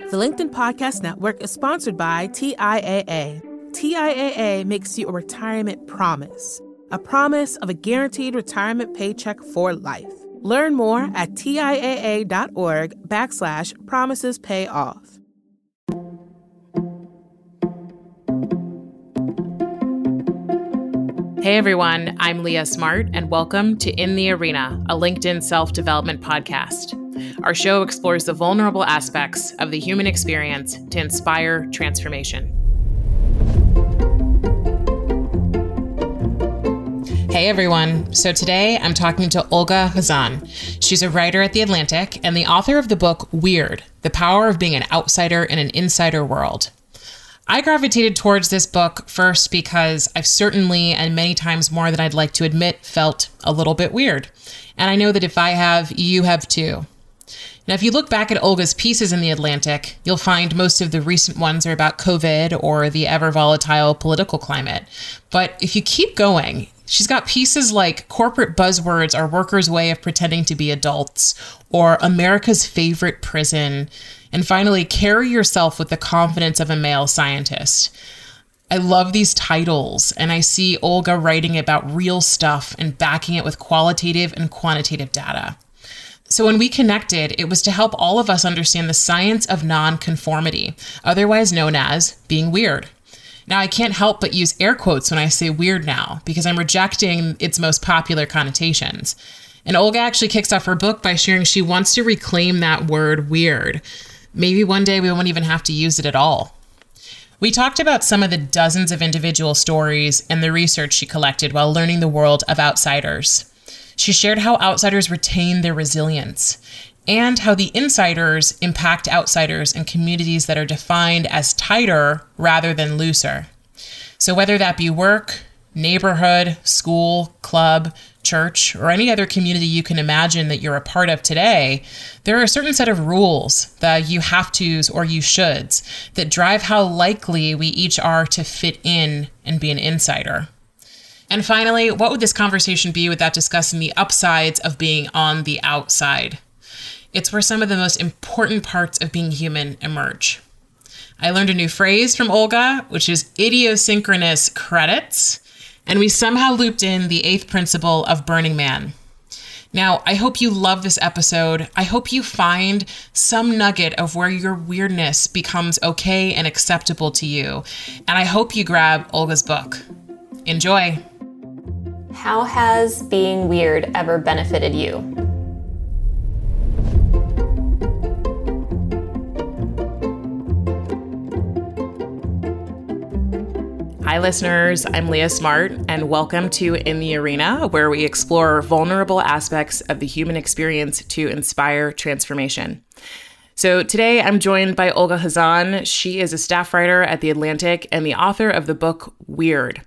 The LinkedIn Podcast Network is sponsored by TIAA. TIAA makes you a retirement promise, a promise of a guaranteed retirement paycheck for life. Learn more at TIAA.org backslash promises pay off. Hey everyone, I'm Leah Smart, and welcome to In the Arena, a LinkedIn self development podcast. Our show explores the vulnerable aspects of the human experience to inspire transformation. Hey everyone. So today I'm talking to Olga Khazan. She's a writer at The Atlantic and the author of the book Weird The Power of Being an Outsider in an Insider World. I gravitated towards this book first because I've certainly, and many times more than I'd like to admit, felt a little bit weird. And I know that if I have, you have too. Now, if you look back at Olga's pieces in The Atlantic, you'll find most of the recent ones are about COVID or the ever volatile political climate. But if you keep going, she's got pieces like Corporate Buzzwords Our Workers' Way of Pretending to Be Adults or America's Favorite Prison and finally, carry yourself with the confidence of a male scientist. I love these titles, and I see Olga writing about real stuff and backing it with qualitative and quantitative data. So, when we connected, it was to help all of us understand the science of nonconformity, otherwise known as being weird. Now, I can't help but use air quotes when I say weird now because I'm rejecting its most popular connotations. And Olga actually kicks off her book by sharing she wants to reclaim that word weird. Maybe one day we won't even have to use it at all. We talked about some of the dozens of individual stories and the research she collected while learning the world of outsiders. She shared how outsiders retain their resilience and how the insiders impact outsiders in communities that are defined as tighter rather than looser. So, whether that be work, neighborhood, school, club, church, or any other community you can imagine that you're a part of today, there are a certain set of rules, that you have tos or you shoulds, that drive how likely we each are to fit in and be an insider. And finally, what would this conversation be without discussing the upsides of being on the outside? It's where some of the most important parts of being human emerge. I learned a new phrase from Olga, which is idiosynchronous credits and we somehow looped in the eighth principle of Burning Man. Now, I hope you love this episode. I hope you find some nugget of where your weirdness becomes okay and acceptable to you. And I hope you grab Olga's book. Enjoy. How has being weird ever benefited you? Hi, listeners. I'm Leah Smart, and welcome to In the Arena, where we explore vulnerable aspects of the human experience to inspire transformation. So, today I'm joined by Olga Khazan. She is a staff writer at The Atlantic and the author of the book Weird.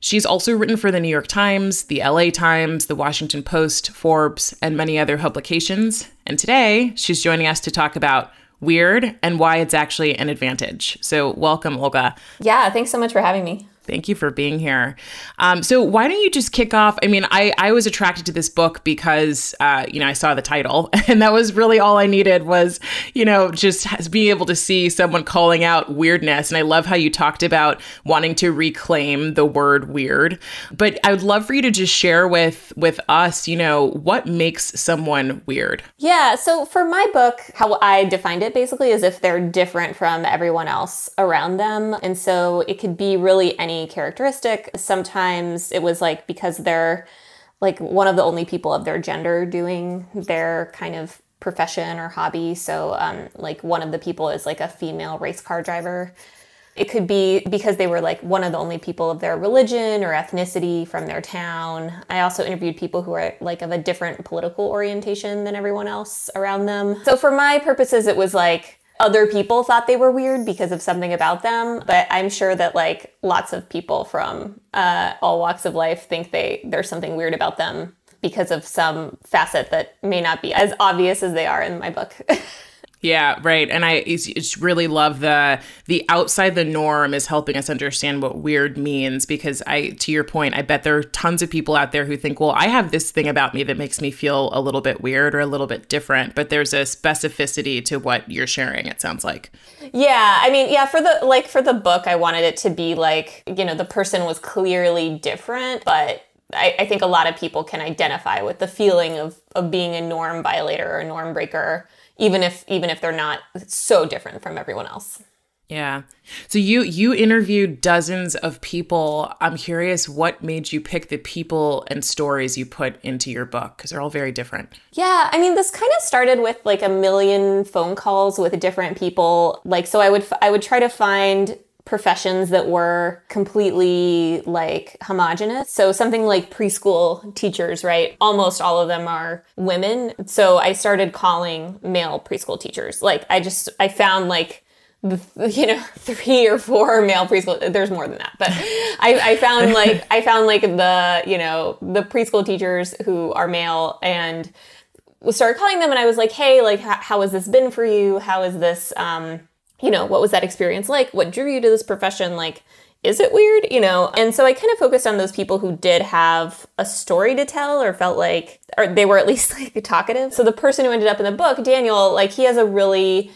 She's also written for the New York Times, the LA Times, the Washington Post, Forbes, and many other publications. And today she's joining us to talk about weird and why it's actually an advantage. So, welcome, Olga. Yeah, thanks so much for having me. Thank you for being here. Um, so why don't you just kick off? I mean, I, I was attracted to this book because, uh, you know, I saw the title and that was really all I needed was, you know, just being able to see someone calling out weirdness. And I love how you talked about wanting to reclaim the word weird. But I would love for you to just share with, with us, you know, what makes someone weird? Yeah. So for my book, how I defined it basically is if they're different from everyone else around them. And so it could be really any characteristic. Sometimes it was like because they're like one of the only people of their gender doing their kind of profession or hobby. So, um, like one of the people is like a female race car driver. It could be because they were like one of the only people of their religion or ethnicity from their town. I also interviewed people who are like of a different political orientation than everyone else around them. So, for my purposes, it was like other people thought they were weird because of something about them. But i'm sure that like lots of people from uh, all walks of life think they there's something weird about them because of some facet that may not be as obvious as they are in my book Yeah, right. And I just really love the the outside the norm is helping us understand what weird means because I to your point, I bet there are tons of people out there who think, "Well, I have this thing about me that makes me feel a little bit weird or a little bit different." But there's a specificity to what you're sharing, it sounds like. Yeah, I mean, yeah, for the like for the book, I wanted it to be like, you know, the person was clearly different, but I, I think a lot of people can identify with the feeling of of being a norm violator or a norm breaker even if even if they're not so different from everyone else. Yeah. So you you interviewed dozens of people. I'm curious what made you pick the people and stories you put into your book because they're all very different. Yeah, I mean this kind of started with like a million phone calls with different people. Like so I would I would try to find professions that were completely like homogenous. So something like preschool teachers, right? Almost all of them are women. So I started calling male preschool teachers. Like I just I found like you know three or four male preschool there's more than that but I, I found like i found like the you know the preschool teachers who are male and started calling them and i was like hey like how, how has this been for you how is this um you know, what was that experience like? What drew you to this profession? Like, is it weird? You know? And so I kind of focused on those people who did have a story to tell or felt like, or they were at least like talkative. So the person who ended up in the book, Daniel, like, he has a really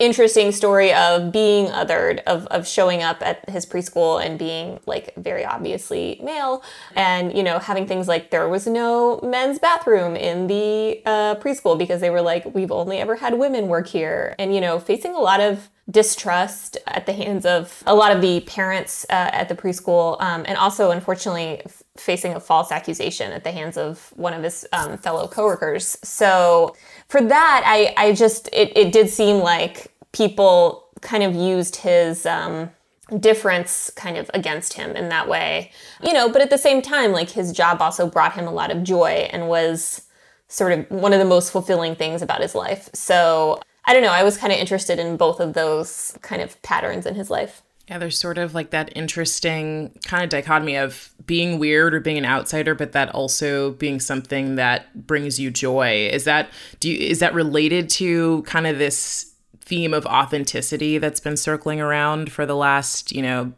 interesting story of being othered, of, of showing up at his preschool and being like very obviously male, and you know, having things like there was no men's bathroom in the uh, preschool because they were like, we've only ever had women work here, and you know, facing a lot of distrust at the hands of a lot of the parents uh, at the preschool, um, and also, unfortunately, f- facing a false accusation at the hands of one of his um, fellow coworkers. So, for that, I, I just, it, it did seem like people kind of used his. Um, difference kind of against him in that way you know but at the same time like his job also brought him a lot of joy and was sort of one of the most fulfilling things about his life so I don't know. I was kind of interested in both of those kind of patterns in his life. Yeah, there's sort of like that interesting kind of dichotomy of being weird or being an outsider, but that also being something that brings you joy. Is that do you is that related to kind of this theme of authenticity that's been circling around for the last, you know,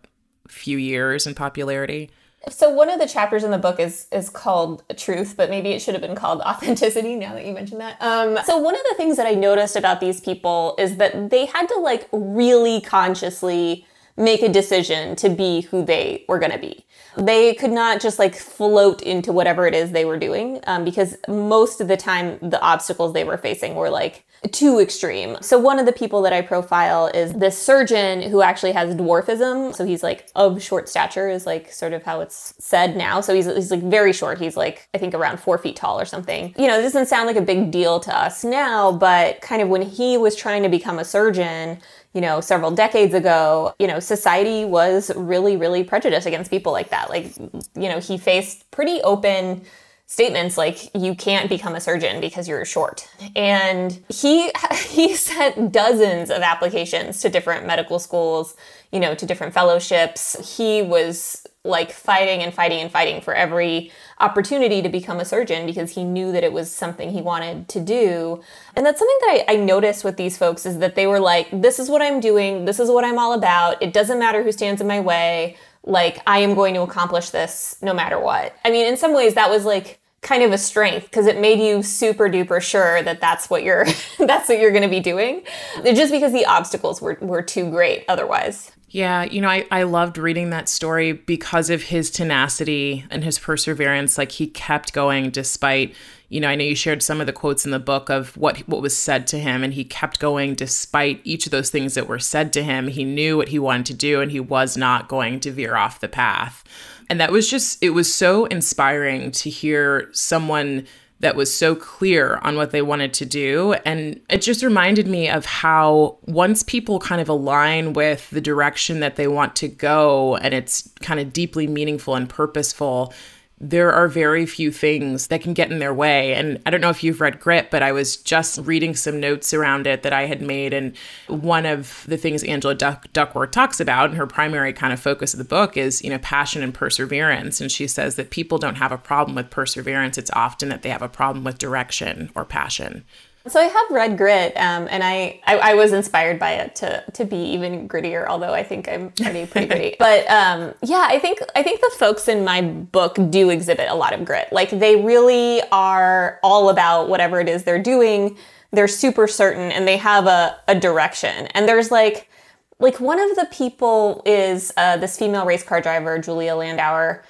few years in popularity? So one of the chapters in the book is is called truth, but maybe it should have been called authenticity. Now that you mentioned that, um, so one of the things that I noticed about these people is that they had to like really consciously make a decision to be who they were going to be. They could not just like float into whatever it is they were doing um, because most of the time the obstacles they were facing were like too extreme. So one of the people that I profile is this surgeon who actually has dwarfism. So he's like of short stature is like sort of how it's said now. So he's, he's like very short. He's like, I think around four feet tall or something. You know, it doesn't sound like a big deal to us now, but kind of when he was trying to become a surgeon, you know, several decades ago, you know, society was really, really prejudiced against people like that. Like, you know, he faced pretty open statements like you can't become a surgeon because you're short and he he sent dozens of applications to different medical schools you know to different fellowships he was like fighting and fighting and fighting for every opportunity to become a surgeon because he knew that it was something he wanted to do and that's something that I, I noticed with these folks is that they were like this is what i'm doing this is what i'm all about it doesn't matter who stands in my way like I am going to accomplish this no matter what. I mean, in some ways that was like kind of a strength because it made you super duper sure that that's what you're that's what you're going to be doing. Just because the obstacles were were too great otherwise. Yeah, you know, I, I loved reading that story because of his tenacity and his perseverance. Like he kept going despite, you know, I know you shared some of the quotes in the book of what what was said to him, and he kept going despite each of those things that were said to him. He knew what he wanted to do, and he was not going to veer off the path. And that was just, it was so inspiring to hear someone that was so clear on what they wanted to do. And it just reminded me of how once people kind of align with the direction that they want to go and it's kind of deeply meaningful and purposeful, there are very few things that can get in their way. And I don't know if you've read Grit, but I was just reading some notes around it that I had made. And one of the things Angela Duck- Duckworth talks about, and her primary kind of focus of the book is, you know, passion and perseverance. And she says that people don't have a problem with perseverance. It's often that they have a problem with direction or passion. So I have read Grit, um, and I, I, I was inspired by it to to be even grittier. Although I think I'm already pretty gritty, but um, yeah, I think I think the folks in my book do exhibit a lot of grit. Like they really are all about whatever it is they're doing. They're super certain, and they have a a direction. And there's like like one of the people is uh, this female race car driver, Julia Landauer,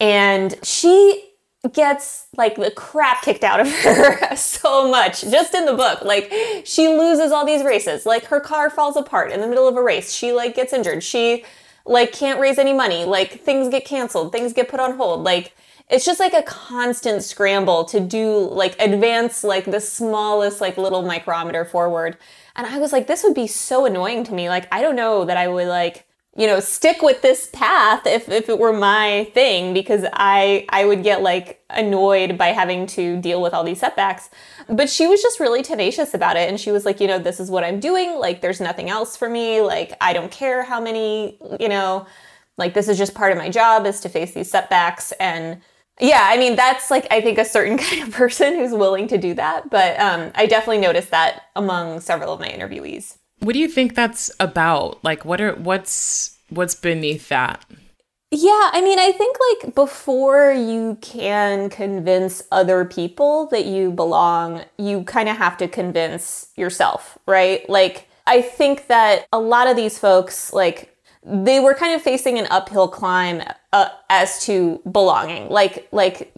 and she gets like the crap kicked out of her so much just in the book. Like she loses all these races. Like her car falls apart in the middle of a race. She like gets injured. She like can't raise any money. Like things get canceled. Things get put on hold. Like it's just like a constant scramble to do like advance like the smallest like little micrometer forward. And i was like this would be so annoying to me. Like i don't know that i would like you know stick with this path if, if it were my thing because i i would get like annoyed by having to deal with all these setbacks. But she was just really tenacious about it and she was like you know this is what i'm doing like there's nothing else for me like i don't care how many you know like this is just part of my job is to face these setbacks. And yeah i mean that's like i think a certain kind of person who's willing to do that but um, i definitely noticed that among several of my interviewees what do you think that's about? Like what are what's what's beneath that? Yeah, I mean, I think like before you can convince other people that you belong, you kind of have to convince yourself, right? Like I think that a lot of these folks like they were kind of facing an uphill climb uh, as to belonging. Like like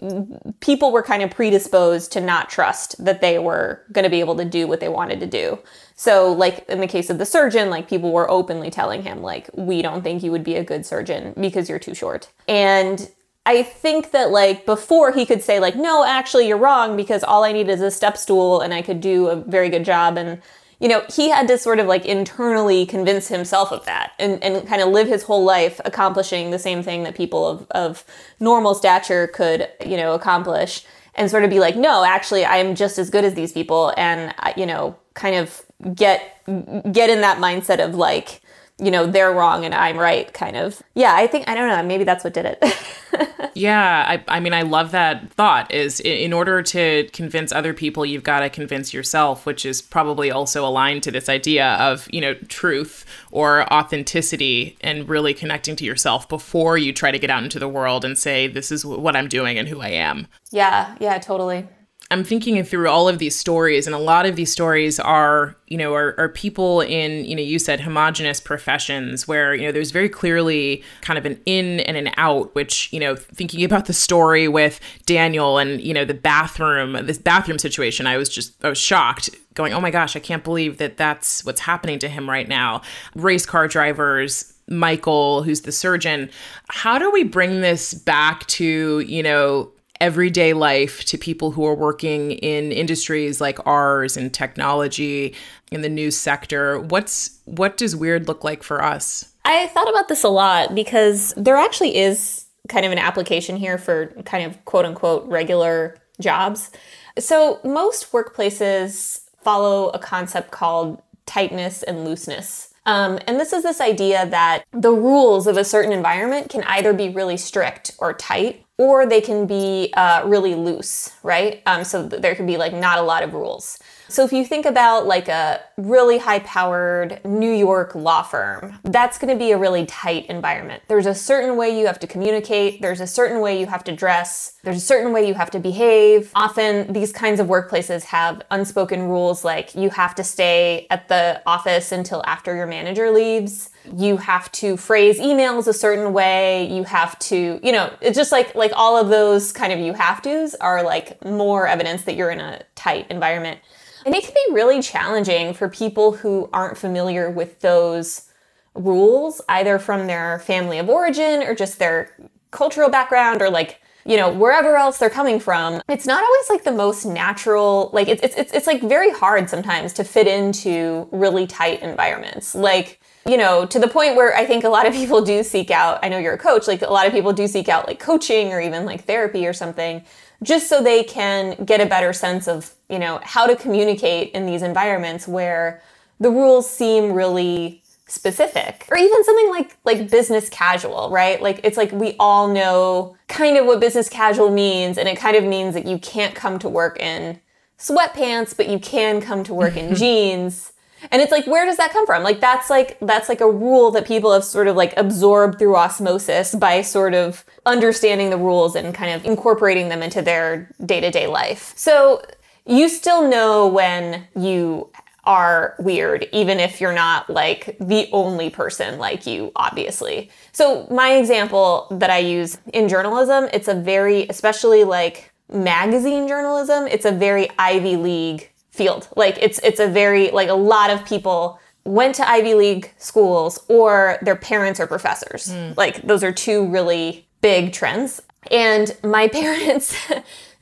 people were kind of predisposed to not trust that they were going to be able to do what they wanted to do. So like in the case of the surgeon, like people were openly telling him like we don't think you would be a good surgeon because you're too short. And I think that like before he could say like no, actually you're wrong because all I need is a step stool and I could do a very good job and you know, he had to sort of like internally convince himself of that and, and kind of live his whole life accomplishing the same thing that people of, of normal stature could, you know, accomplish and sort of be like, no, actually, I'm just as good as these people. And, uh, you know, kind of get, get in that mindset of like, you know, they're wrong and I'm right kind of. Yeah, I think, I don't know, maybe that's what did it. yeah, I, I mean, I love that thought is in order to convince other people, you've got to convince yourself, which is probably also aligned to this idea of, you know, truth or authenticity and really connecting to yourself before you try to get out into the world and say, this is what I'm doing and who I am. Yeah, yeah, totally. I'm thinking through all of these stories, and a lot of these stories are, you know, are, are people in, you know, you said homogenous professions where, you know, there's very clearly kind of an in and an out, which, you know, thinking about the story with Daniel and, you know, the bathroom, this bathroom situation, I was just, I was shocked going, oh my gosh, I can't believe that that's what's happening to him right now. Race car drivers, Michael, who's the surgeon. How do we bring this back to, you know, everyday life to people who are working in industries like ours and technology in the news sector. What's what does weird look like for us? I thought about this a lot because there actually is kind of an application here for kind of quote unquote regular jobs. So most workplaces follow a concept called tightness and looseness um, and this is this idea that the rules of a certain environment can either be really strict or tight, or they can be uh, really loose, right? Um, so th- there could be like not a lot of rules. So if you think about like a really high powered New York law firm, that's going to be a really tight environment. There's a certain way you have to communicate, there's a certain way you have to dress, there's a certain way you have to behave. Often these kinds of workplaces have unspoken rules like you have to stay at the office until after your manager leaves. You have to phrase emails a certain way. You have to, you know, it's just like like all of those kind of you have tos are like more evidence that you're in a tight environment. And it can be really challenging for people who aren't familiar with those rules, either from their family of origin or just their cultural background or like you know wherever else they're coming from. It's not always like the most natural like it's it's it's like very hard sometimes to fit into really tight environments. Like you know to the point where i think a lot of people do seek out i know you're a coach like a lot of people do seek out like coaching or even like therapy or something just so they can get a better sense of, you know, how to communicate in these environments where the rules seem really specific or even something like like business casual right like it's like we all know kind of what business casual means and it kind of means that you can't come to work in sweatpants, but you can come to work in jeans. And it's like, where does that come from? Like that's like that's like a rule that people have sort of like absorbed through osmosis by sort of understanding the rules and kind of incorporating them into their day-to-day life. So you still know when you are weird, even if you're not like the only person like you, obviously. So, my example that I use in journalism, it's a very, especially like magazine journalism, it's a very Ivy League field. Like, it's, it's a very, like, a lot of people went to Ivy League schools or their parents are professors. Mm. Like, those are two really big trends. And my parents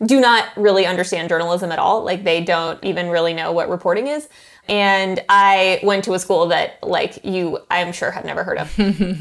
do not really understand journalism at all. Like, they don't even really know what reporting is and I went to a school that like you I'm sure have never heard of. and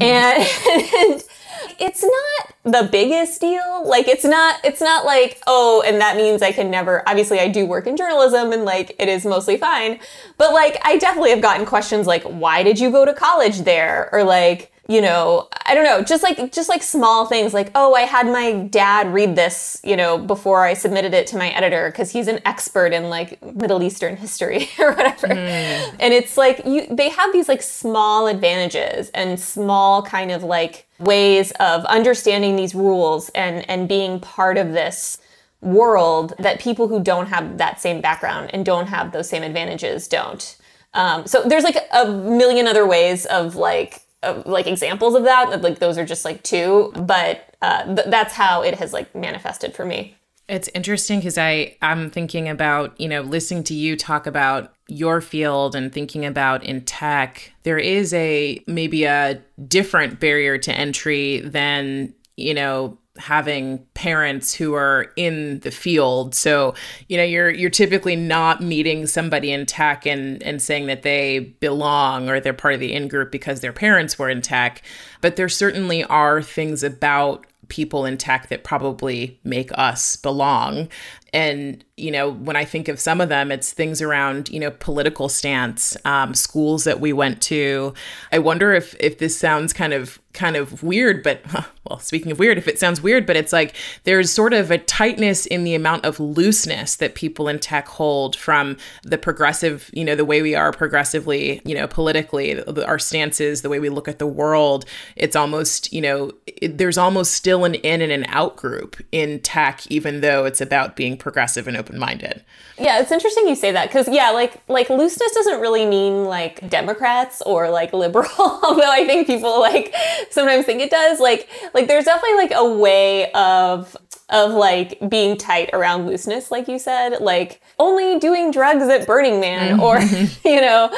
it's not the biggest deal. Like it's not it's not like, oh, and that means I can never obviously I do work in journalism and like it is mostly fine. But like I definitely have gotten questions like why did you go to college there or like you know, I don't know, just like just like small things like, oh, I had my dad read this, you know, before I submitted it to my editor because he's an expert in like Middle Eastern history or whatever. Mm. And it's like you they have these like small advantages and small kind of like ways of understanding these rules and and being part of this world that people who don't have that same background and don't have those same advantages don't. Um, so there's like a million other ways of like uh, like examples of that. Like those are just like two, but uh, th- that's how it has like manifested for me. It's interesting because I I'm thinking about you know listening to you talk about your field and thinking about in tech. There is a maybe a different barrier to entry than you know having parents who are in the field. So, you know, you're you're typically not meeting somebody in tech and and saying that they belong or they're part of the in group because their parents were in tech, but there certainly are things about people in tech that probably make us belong and you know when i think of some of them it's things around you know political stance um, schools that we went to i wonder if if this sounds kind of kind of weird but well speaking of weird if it sounds weird but it's like there's sort of a tightness in the amount of looseness that people in tech hold from the progressive you know the way we are progressively you know politically our stances the way we look at the world it's almost you know it, there's almost still an in and an out group in tech even though it's about being progressive and open-minded. Yeah, it's interesting you say that because yeah, like like looseness doesn't really mean like Democrats or like liberal, although I think people like sometimes think it does. Like like there's definitely like a way of of like being tight around looseness, like you said, like only doing drugs at Burning Man, or, you know,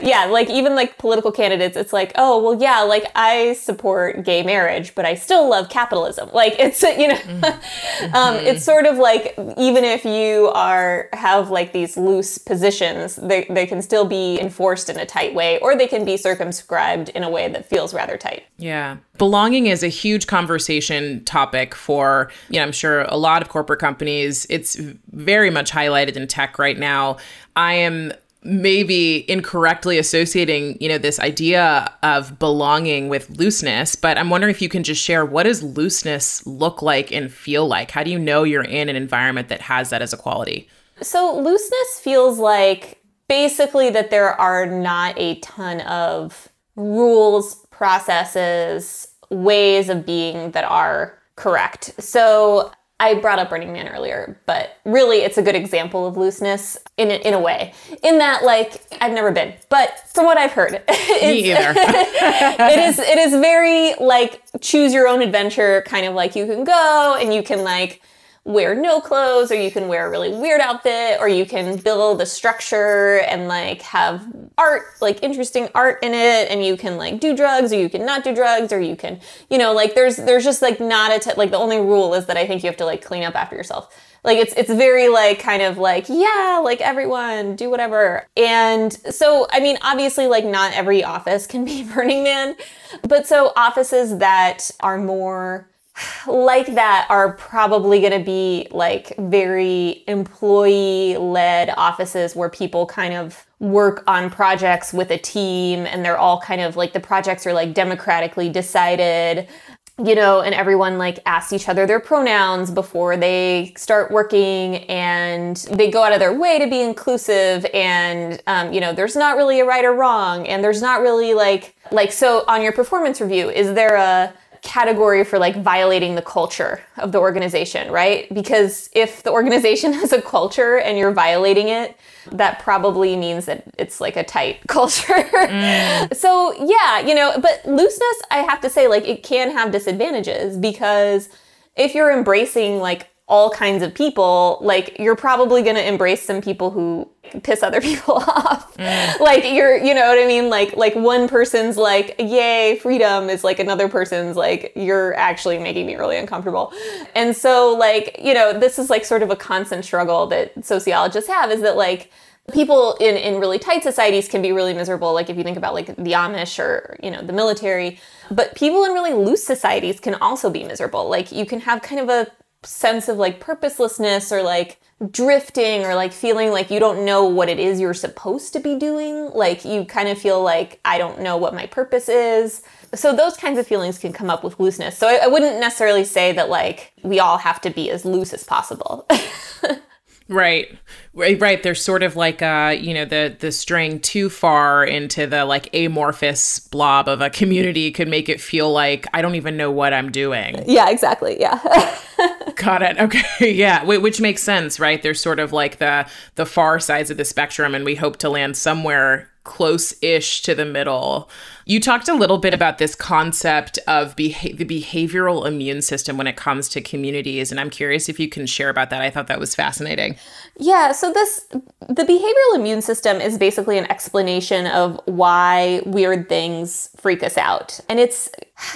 yeah, like even like political candidates, it's like, oh, well, yeah, like I support gay marriage, but I still love capitalism. Like it's, you know, mm-hmm. um, it's sort of like even if you are, have like these loose positions, they, they can still be enforced in a tight way, or they can be circumscribed in a way that feels rather tight. Yeah. Belonging is a huge conversation topic for, you know, I'm sure a lot of corporate companies. It's very much highlighted in tech right now. I am maybe incorrectly associating you know this idea of belonging with looseness but i'm wondering if you can just share what does looseness look like and feel like how do you know you're in an environment that has that as a quality so looseness feels like basically that there are not a ton of rules processes ways of being that are correct so I brought up Burning Man earlier, but really it's a good example of looseness in a, in a way. In that, like, I've never been, but from what I've heard, Me either. it is it is very like choose your own adventure, kind of like you can go and you can like wear no clothes or you can wear a really weird outfit or you can build a structure and like have art like interesting art in it and you can like do drugs or you can not do drugs or you can you know like there's there's just like not a t- like the only rule is that i think you have to like clean up after yourself. Like it's it's very like kind of like yeah like everyone do whatever. And so i mean obviously like not every office can be burning man but so offices that are more like that are probably going to be like very employee led offices where people kind of work on projects with a team and they're all kind of like the projects are like democratically decided you know, and everyone like asks each other their pronouns before they start working and they go out of their way to be inclusive and, um, you know, there's not really a right or wrong and there's not really like, like, so on your performance review, is there a, category for like violating the culture of the organization, right? Because if the organization has a culture and you're violating it, that probably means that it's like a tight culture. Mm. so, yeah, you know, but looseness, I have to say, like, it can have disadvantages because if you're embracing like all kinds of people, like you're probably going to embrace some people who piss other people off. Mm. Like you're, you know what I mean? Like like one person's like, "Yay, freedom," is like another person's like, "You're actually making me really uncomfortable." And so like, you know, this is like sort of a constant struggle that sociologists have is that like people in in really tight societies can be really miserable like if you think about like the Amish or, you know, the military, but people in really loose societies can also be miserable. Like you can have kind of a sense of like purposelessness or like drifting or like feeling like you don't know what it is you're supposed to be doing. Like you kind of feel like I don't know what my purpose is. So those kinds of feelings can come up with looseness. So I, I wouldn't necessarily say that like we all have to be as loose as possible. Right. Right, right. There's sort of like uh, you know, the the straying too far into the like amorphous blob of a community could make it feel like I don't even know what I'm doing. Yeah, exactly. Yeah. Got it. Okay. Yeah, which makes sense, right? There's sort of like the the far sides of the spectrum and we hope to land somewhere close-ish to the middle. You talked a little bit about this concept of beha- the behavioral immune system when it comes to communities, and I'm curious if you can share about that. I thought that was fascinating. Yeah, so this the behavioral immune system is basically an explanation of why weird things freak us out. And it's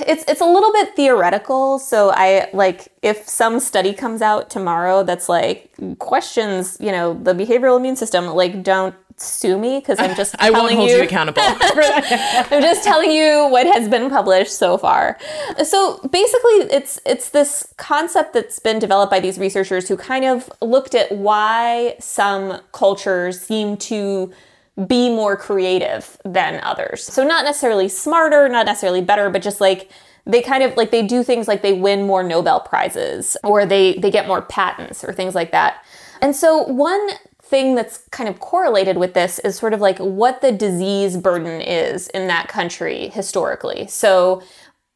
it's it's a little bit theoretical, so I like if some study comes out tomorrow that's like questions, you know, the behavioral immune system, like don't sue me because I'm just I won't hold you, you accountable. I'm just telling you what has been published so far. So basically, it's it's this concept that's been developed by these researchers who kind of looked at why some cultures seem to be more creative than others. So not necessarily smarter, not necessarily better, but just like they kind of like they do things like they win more Nobel prizes or they they get more patents or things like that. And so one thing that's kind of correlated with this is sort of like what the disease burden is in that country historically. So,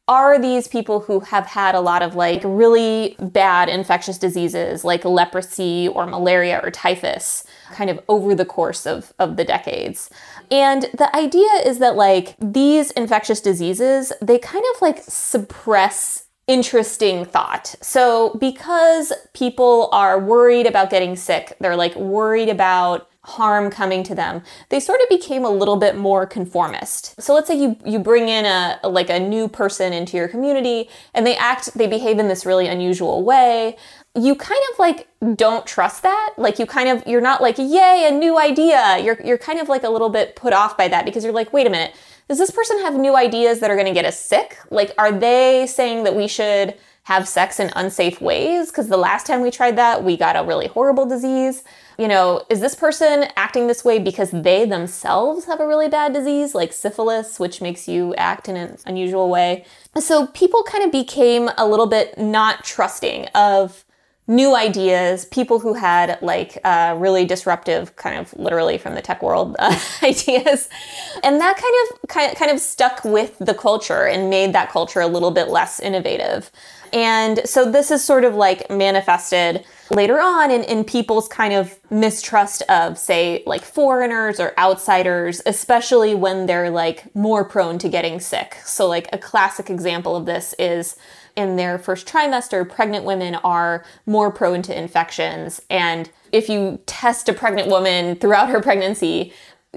are these people who have had a lot of like really bad infectious diseases like leprosy or malaria or typhus kind of over the course of, of the decades? And the idea is that like these infectious diseases, they kind of like suppress interesting thought. So, because people are worried about getting sick, they're like worried about harm coming to them they sort of became a little bit more conformist. So let's say you you bring in a like a new person into your community and they act they behave in this really unusual way. You kind of like don't trust that. Like you kind of you're not like yay a new idea. You're you're kind of like a little bit put off by that because you're like wait a minute does this person have new ideas that are going to get us sick? Like, are they saying that we should have sex in unsafe ways? Because the last time we tried that, we got a really horrible disease. You know, is this person acting this way because they themselves have a really bad disease, like syphilis, which makes you act in an unusual way? So people kind of became a little bit not trusting of new ideas, people who had like uh, really disruptive, kind of literally from the tech world uh, ideas, and that kind of kind kind of stuck with the culture and made that culture a little bit less innovative. And so this is sort of like manifested later on in, in people's kind of mistrust of, say, like foreigners or outsiders, especially when they're like more prone to getting sick. So, like, a classic example of this is in their first trimester, pregnant women are more prone to infections. And if you test a pregnant woman throughout her pregnancy,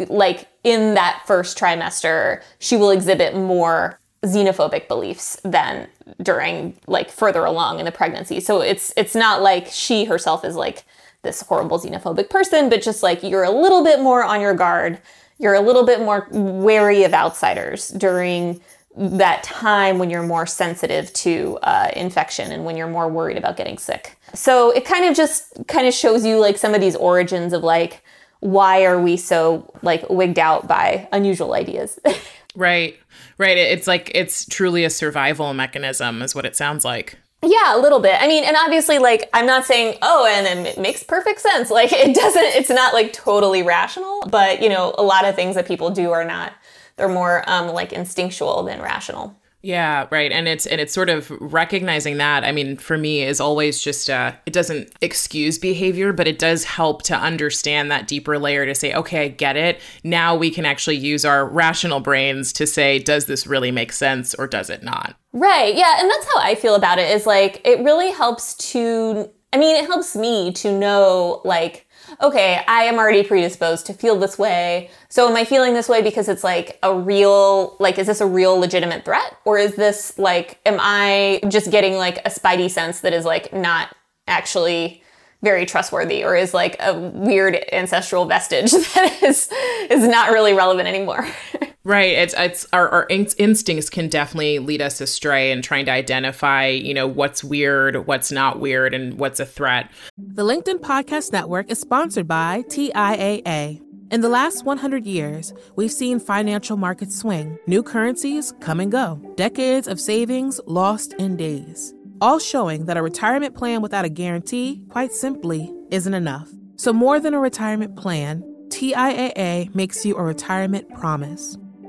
like in that first trimester, she will exhibit more xenophobic beliefs than during like further along in the pregnancy. So it's it's not like she herself is like this horrible xenophobic person, but just like you're a little bit more on your guard. You're a little bit more wary of outsiders during that time when you're more sensitive to uh, infection and when you're more worried about getting sick. So it kind of just kind of shows you like some of these origins of like why are we so like wigged out by unusual ideas. Right. Right. It's like it's truly a survival mechanism, is what it sounds like. Yeah, a little bit. I mean, and obviously, like, I'm not saying, oh, and then it makes perfect sense. Like, it doesn't, it's not like totally rational, but, you know, a lot of things that people do are not, they're more um, like instinctual than rational. Yeah, right. And it's and it's sort of recognizing that. I mean, for me is always just uh it doesn't excuse behavior, but it does help to understand that deeper layer to say, okay, I get it. Now we can actually use our rational brains to say, does this really make sense or does it not? Right. Yeah, and that's how I feel about it is like it really helps to I mean, it helps me to know like okay, I am already predisposed to feel this way. So am I feeling this way because it's like a real, like, is this a real legitimate threat? Or is this like, am I just getting like a spidey sense that is like not actually very trustworthy or is like a weird ancestral vestige that is is not really relevant anymore. right. It's it's our, our instincts can definitely lead us astray in trying to identify, you know, what's weird, what's not weird, and what's a threat. The LinkedIn Podcast Network is sponsored by TIAA. In the last 100 years, we've seen financial markets swing, new currencies come and go, decades of savings lost in days all showing that a retirement plan without a guarantee, quite simply, isn't enough. So, more than a retirement plan, TIAA makes you a retirement promise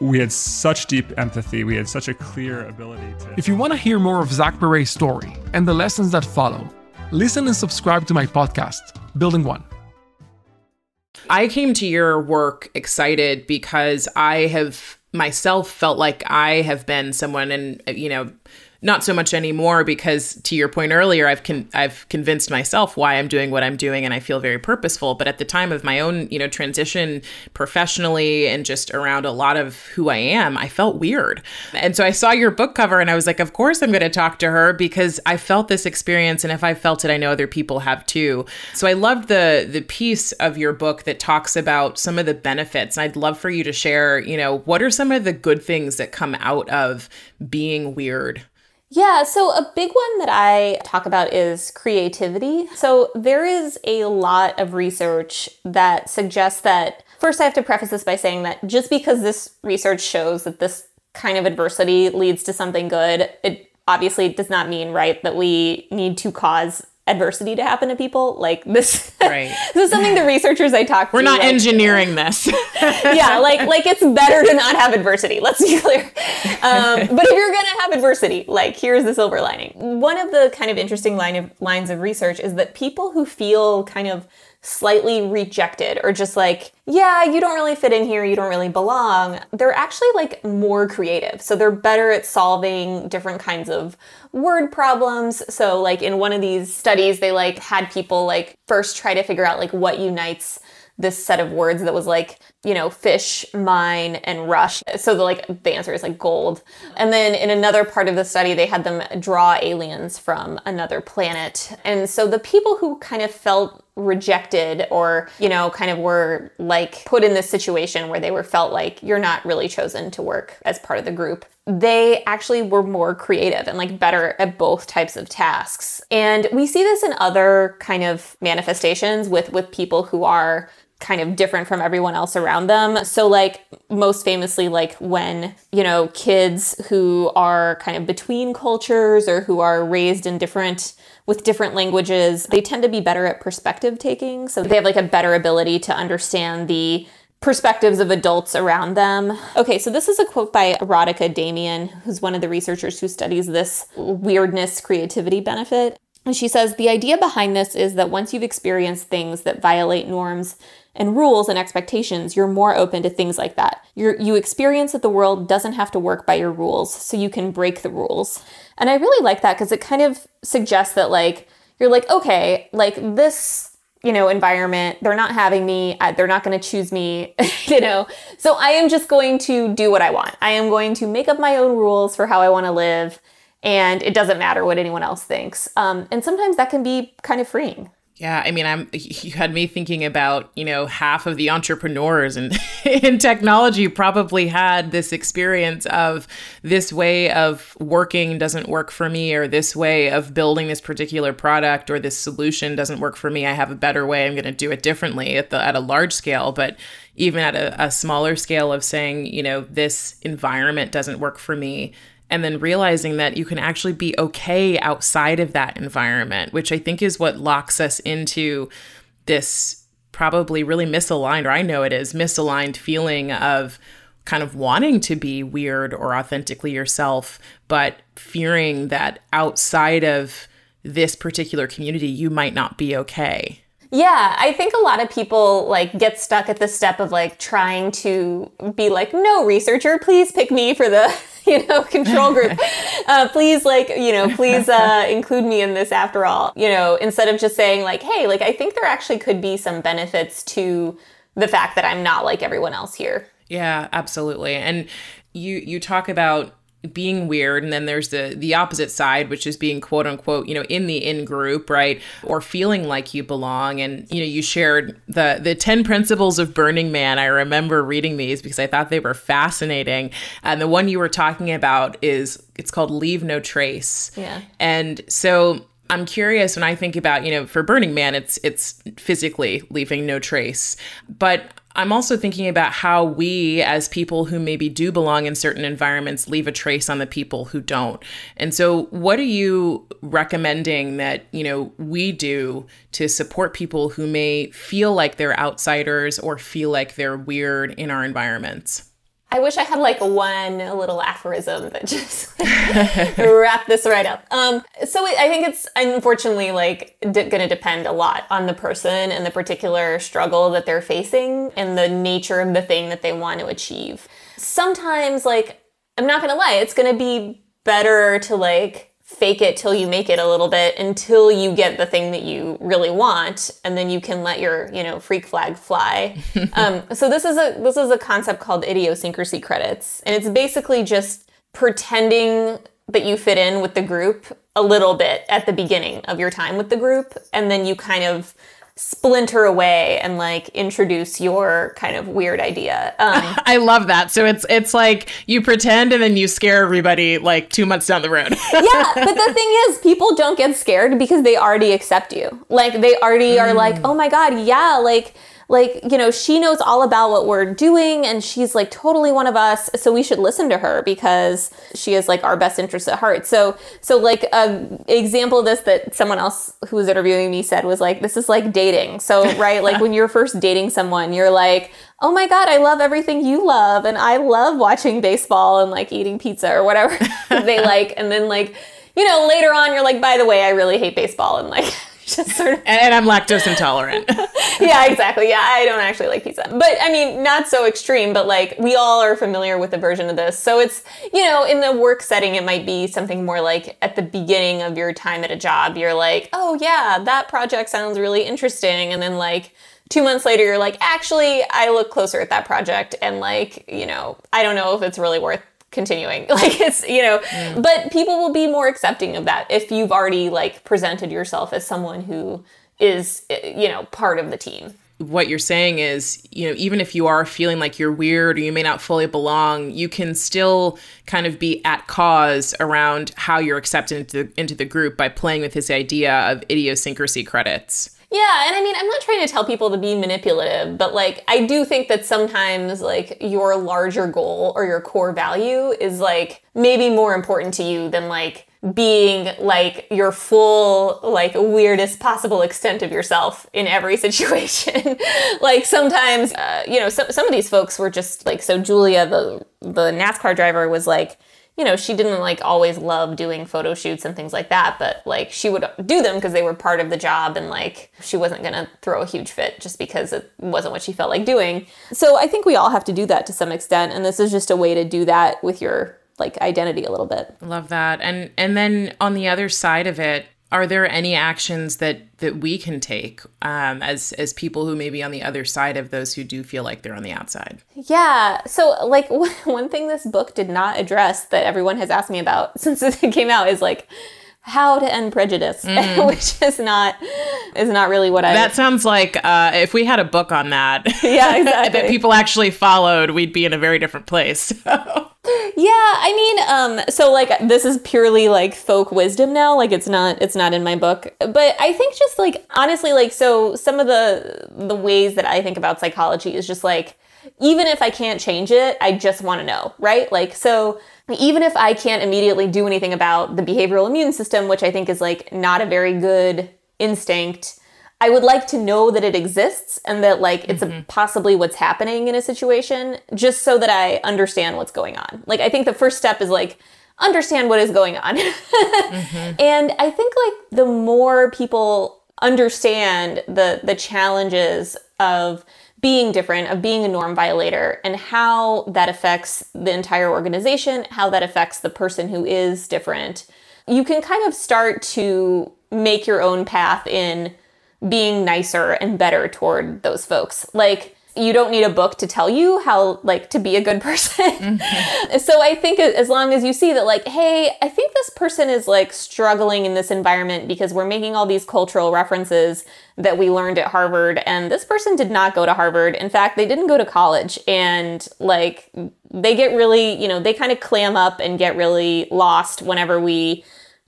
we had such deep empathy. We had such a clear ability to. If you want to hear more of Zach Perret's story and the lessons that follow, listen and subscribe to my podcast, Building One. I came to your work excited because I have myself felt like I have been someone, and, you know, not so much anymore because to your point earlier I've con- I've convinced myself why I'm doing what I'm doing and I feel very purposeful. But at the time of my own you know transition professionally and just around a lot of who I am I felt weird. And so I saw your book cover and I was like of course I'm going to talk to her because I felt this experience and if I felt it I know other people have too. So I loved the the piece of your book that talks about some of the benefits. And I'd love for you to share you know what are some of the good things that come out of being weird yeah, so a big one that I talk about is creativity. So there is a lot of research that suggests that first I have to preface this by saying that just because this research shows that this kind of adversity leads to something good, it obviously does not mean right that we need to cause adversity to happen to people. Like this, right. this is something the researchers I talk We're to. We're not like, engineering this. yeah, like like it's better to not have adversity. Let's be clear. Um, but if you're gonna have adversity, like here's the silver lining. One of the kind of interesting line of lines of research is that people who feel kind of slightly rejected or just like, yeah, you don't really fit in here, you don't really belong, they're actually like more creative. So they're better at solving different kinds of word problems. So like in one of these studies, they like had people like first try to figure out like what unites this set of words that was like, you know, fish, mine, and rush. So the like the answer is like gold. And then in another part of the study, they had them draw aliens from another planet. And so the people who kind of felt rejected or you know kind of were like put in this situation where they were felt like you're not really chosen to work as part of the group they actually were more creative and like better at both types of tasks and we see this in other kind of manifestations with with people who are kind of different from everyone else around them. So like most famously like when, you know, kids who are kind of between cultures or who are raised in different with different languages, they tend to be better at perspective taking. So they have like a better ability to understand the perspectives of adults around them. Okay, so this is a quote by Rodica Damian, who's one of the researchers who studies this weirdness creativity benefit. And she says the idea behind this is that once you've experienced things that violate norms and rules and expectations, you're more open to things like that. you you experience that the world doesn't have to work by your rules, so you can break the rules. And I really like that because it kind of suggests that, like, you're like, okay, like this you know environment they're not having me they're not going to choose me you know so i am just going to do what i want i am going to make up my own rules for how i want to live and it doesn't matter what anyone else thinks um, and sometimes that can be kind of freeing yeah, I mean, I'm you had me thinking about, you know, half of the entrepreneurs and in technology probably had this experience of this way of working doesn't work for me or this way of building this particular product or this solution doesn't work for me. I have a better way. I'm going to do it differently at the at a large scale, but even at a, a smaller scale of saying, you know, this environment doesn't work for me and then realizing that you can actually be okay outside of that environment, which I think is what locks us into this probably really misaligned, or I know it is misaligned feeling of kind of wanting to be weird or authentically yourself, but fearing that outside of this particular community, you might not be okay. Yeah, I think a lot of people like get stuck at the step of like trying to be like, no, researcher, please pick me for the you know control group. uh, please, like you know, please uh, include me in this after all. You know, instead of just saying like, hey, like I think there actually could be some benefits to the fact that I'm not like everyone else here. Yeah, absolutely. And you you talk about being weird. And then there's the the opposite side which is being quote unquote you know in the in group right? Or feeling like you belong. And you know you shared the the 10 principles of burning man. I remember reading these because i thought they were fascinating. And the one you were talking about is it's called leave no trace. Yeah. And so I'm curious when I think about, you know, for Burning Man, it's it's physically leaving no trace. But I'm also thinking about how we, as people who maybe do belong in certain environments, leave a trace on the people who don't. And so, what are you recommending that you know we do to support people who may feel like they're outsiders or feel like they're weird in our environments? I wish I had like one little aphorism that just wrap this right up. Um, so it, I think it's unfortunately like going to depend a lot on the person and the particular struggle that they're facing and the nature of the thing that they want to achieve. Sometimes, like, I'm not going to lie, it's going to be better to like fake it till you make it a little bit until you get the thing that you really want and then you can let your you know freak flag fly. Um, so this is a this is a concept called idiosyncrasy credits and it's basically just pretending that you fit in with the group a little bit at the beginning of your time with the group and then you kind of splinter away and like introduce your kind of weird idea. Um, I love that. So it's it's like you pretend and then you scare everybody like two months down the road. yeah, but the thing is, people don't get scared because they already accept you. Like they already mm. are like, oh my god, yeah, like like you know she knows all about what we're doing and she's like totally one of us so we should listen to her because she is like our best interest at heart. So so like a example of this that someone else who was interviewing me said was like this is like dating. So right like when you're first dating someone you're like oh my god i love everything you love and i love watching baseball and like eating pizza or whatever they like. And then like you know later on you're like by the way i really hate baseball and like just sort of and I'm lactose intolerant. yeah, exactly. Yeah, I don't actually like pizza. But I mean, not so extreme, but like we all are familiar with a version of this. So it's, you know, in the work setting it might be something more like at the beginning of your time at a job, you're like, "Oh yeah, that project sounds really interesting." And then like two months later you're like actually i look closer at that project and like you know i don't know if it's really worth continuing like it's you know mm. but people will be more accepting of that if you've already like presented yourself as someone who is eh, you know part of the team what you're saying is, you know, even if you are feeling like you're weird or you may not fully belong, you can still kind of be at cause around how you're accepted into, into the group by playing with this idea of idiosyncrasy credits. Yeah, and I mean, I'm not trying to tell people to be manipulative, but like, I do think that sometimes, like, your larger goal or your core value is like maybe more important to you than like being like your full like weirdest possible extent of yourself in every situation. Like sometimes uh, you know some, some of these folks were just like so julia the the nascar driver was like you know she didn't like always love doing photo shoots and things like that but like she would do them because they were part of the job and like she wasn't gonna throw a huge fit just because it wasn't what she felt like doing. So i think we all have to do that to some extent and this is just a way to do that with your like identity a little bit. Love that. And and then on the other side of it, are there any actions that that we can take um, as as people who may be on the other side of those who do feel like they're on the outside? Yeah. So like one thing this book did not address that everyone has asked me about since it came out is like how to end prejudice, mm. which is not is not really what I. That sounds like uh, if we had a book on that, yeah, exactly. that people actually followed, we'd be in a very different place. Yeah, I mean, um, so like this is purely like folk wisdom now. Like it's not it's not in my book. But I think just like honestly, like so some of the the ways that I think about psychology is just like even if I can't change it, I just want to know, right? Like so even if I can't immediately do anything about the behavioral immune system, which I think is like not a very good instinct, I would like to know that it exists and that like it's mm-hmm. possibly what's happening in a situation just so that I understand what's going on. Like I think the first step is like understand what is going on. mm-hmm. And I think like the more people understand the the challenges of being different, of being a norm violator, and how that affects the entire organization, how that affects the person who is different, you can kind of start to make your own path in being nicer and better toward those folks. Like, you don't need a book to tell you how like to be a good person. Mm-hmm. so I think as long as you see that like hey, I think this person is like struggling in this environment because we're making all these cultural references that we learned at Harvard and this person did not go to Harvard. In fact, they didn't go to college and like they get really, you know, they kind of clam up and get really lost whenever we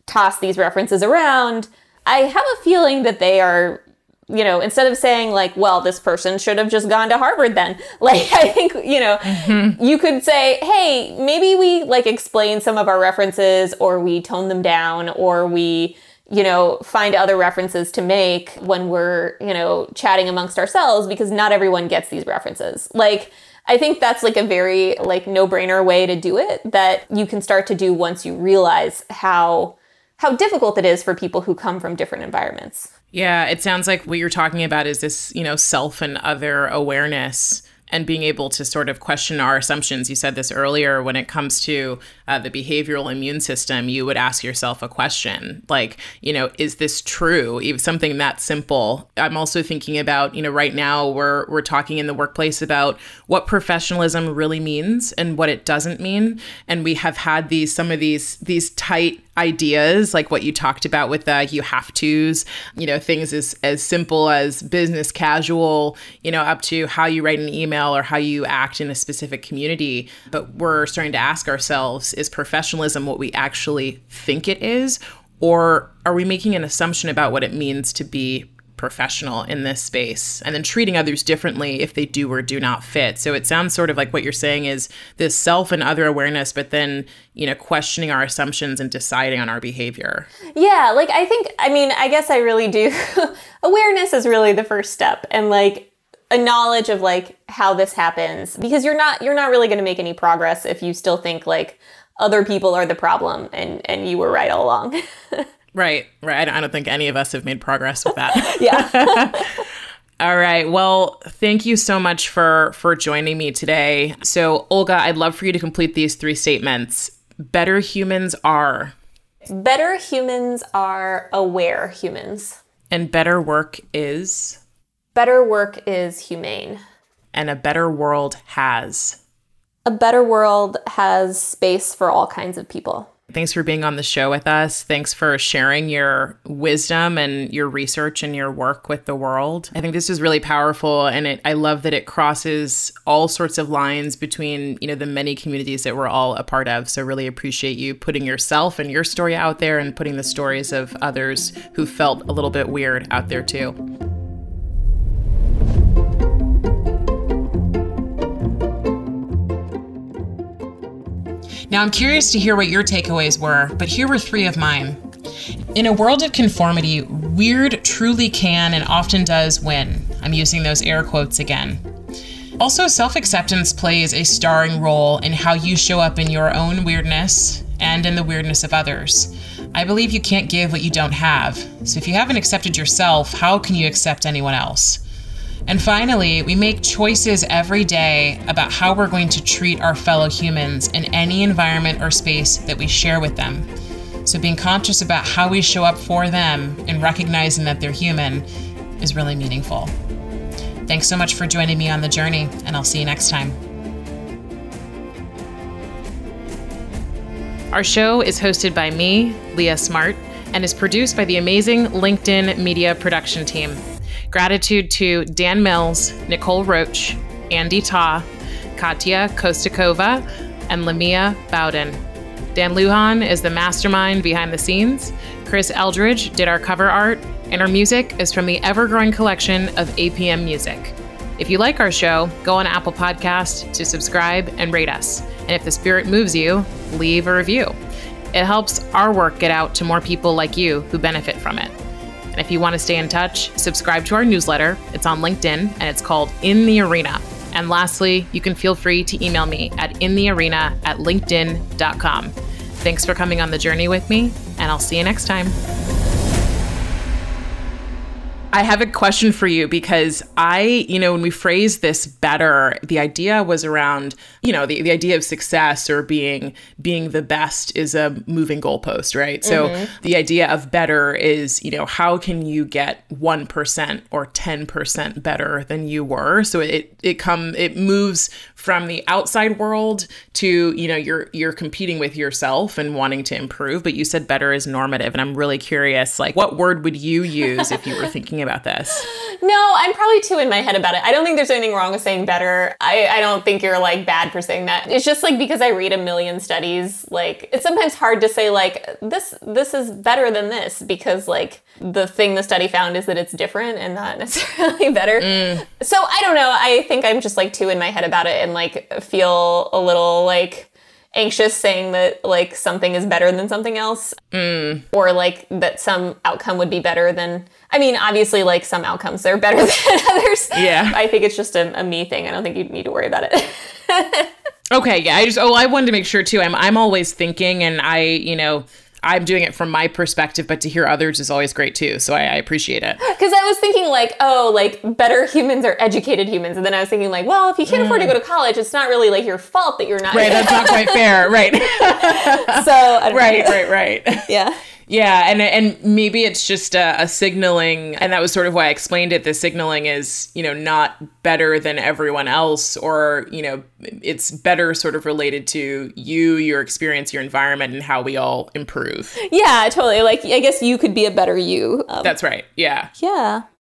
toss these references around. I have a feeling that they are, you know, instead of saying like, well, this person should have just gone to Harvard then, like, I think, you know, mm-hmm. you could say, hey, maybe we like explain some of our references or we tone them down or we, you know, find other references to make when we're, you know, chatting amongst ourselves because not everyone gets these references. Like, I think that's like a very like no-brainer way to do it that you can start to do once you realize how how difficult it is for people who come from different environments. Yeah, it sounds like what you're talking about is this, you know, self and other awareness and being able to sort of question our assumptions. You said this earlier when it comes to uh, the behavioral immune system, you would ask yourself a question like, you know, is this true? Even something that simple. I'm also thinking about, you know, right now we're we're talking in the workplace about what professionalism really means and what it doesn't mean, and we have had these some of these these tight ideas like what you talked about with the you have to's you know things as as simple as business casual you know up to how you write an email or how you act in a specific community. But we're starting to ask ourselves is professionalism what we actually think it is? Or are we making an assumption about what it means to be professional in this space and then treating others differently if they do or do not fit. So it sounds sort of like what you're saying is this self and other awareness, but then, you know, questioning our assumptions and deciding on our behavior. Yeah, like I think, I mean, I guess I really do. awareness is really the first step. And like, a knowledge of like how this happens because you're not you're not really going to make any progress if you still think like other people are the problem and and you were right all along Right, right. I don't think any of us have made progress with that. yeah. All right. Well, thank you so much for for joining me today. So, Olga, I'd love for you to complete these three statements. Better humans are Better humans are aware humans. And better work is Better work is humane. And a better world has A better world has space for all kinds of people. Thanks for being on the show with us. Thanks for sharing your wisdom and your research and your work with the world. I think this is really powerful and it I love that it crosses all sorts of lines between, you know, the many communities that we're all a part of. So really appreciate you putting yourself and your story out there and putting the stories of others who felt a little bit weird out there too. Now, I'm curious to hear what your takeaways were, but here were three of mine. In a world of conformity, weird truly can and often does win. I'm using those air quotes again. Also, self acceptance plays a starring role in how you show up in your own weirdness and in the weirdness of others. I believe you can't give what you don't have. So if you haven't accepted yourself, how can you accept anyone else? And finally, we make choices every day about how we're going to treat our fellow humans in any environment or space that we share with them. So being conscious about how we show up for them and recognizing that they're human is really meaningful. Thanks so much for joining me on the journey, and I'll see you next time. Our show is hosted by me, Leah Smart, and is produced by the amazing LinkedIn media production team. Gratitude to Dan Mills, Nicole Roach, Andy Ta, Katya Kostakova, and Lamia Bowden. Dan Lujan is the mastermind behind the scenes. Chris Eldridge did our cover art, and our music is from the ever growing collection of APM Music. If you like our show, go on Apple Podcast to subscribe and rate us. And if the spirit moves you, leave a review. It helps our work get out to more people like you who benefit from it. And if you want to stay in touch, subscribe to our newsletter. It's on LinkedIn and it's called In the Arena. And lastly, you can feel free to email me at inthearena at linkedin.com. Thanks for coming on the journey with me, and I'll see you next time. I have a question for you because I, you know, when we phrase this better, the idea was around, you know, the, the idea of success or being being the best is a moving goalpost, right? Mm-hmm. So the idea of better is, you know, how can you get 1% or 10% better than you were? So it it come it moves from the outside world to, you know, you're you're competing with yourself and wanting to improve, but you said better is normative and I'm really curious like what word would you use if you were thinking about this? No, I'm probably too in my head about it. I don't think there's anything wrong with saying better. I, I don't think you're like bad for saying that. It's just like because I read a million studies, like it's sometimes hard to say like this this is better than this because like the thing the study found is that it's different and not necessarily better. Mm. So I don't know. I think I'm just like too in my head about it and like feel a little like anxious saying that like something is better than something else. Mm. or like that some outcome would be better than i mean obviously like some outcomes are better than others. Yeah. I think it's just a, a me thing. I don't think you need to worry about it. Okay yeah i just oh i wanted to make sure too. I'm i'm always thinking and i you know I'm doing it from my perspective, but to hear others is always great too. So I, I appreciate it. Because I was thinking like, oh, like better humans are educated humans, and then I was thinking like, well, if you can't mm. afford to go to college, it's not really like your fault that you're not. Right, that's not quite fair. Right. so right, right, right. Yeah. Yeah, and and maybe it's just a, a, signaling, and that was sort of why I explained it. The signaling is, you know, not better than everyone else, or you know, it's better sort of related to you, your experience, your environment, and how we all improve. Yeah, totally. Like I guess you could be a better you. Um, That's right. Yeah. Yeah.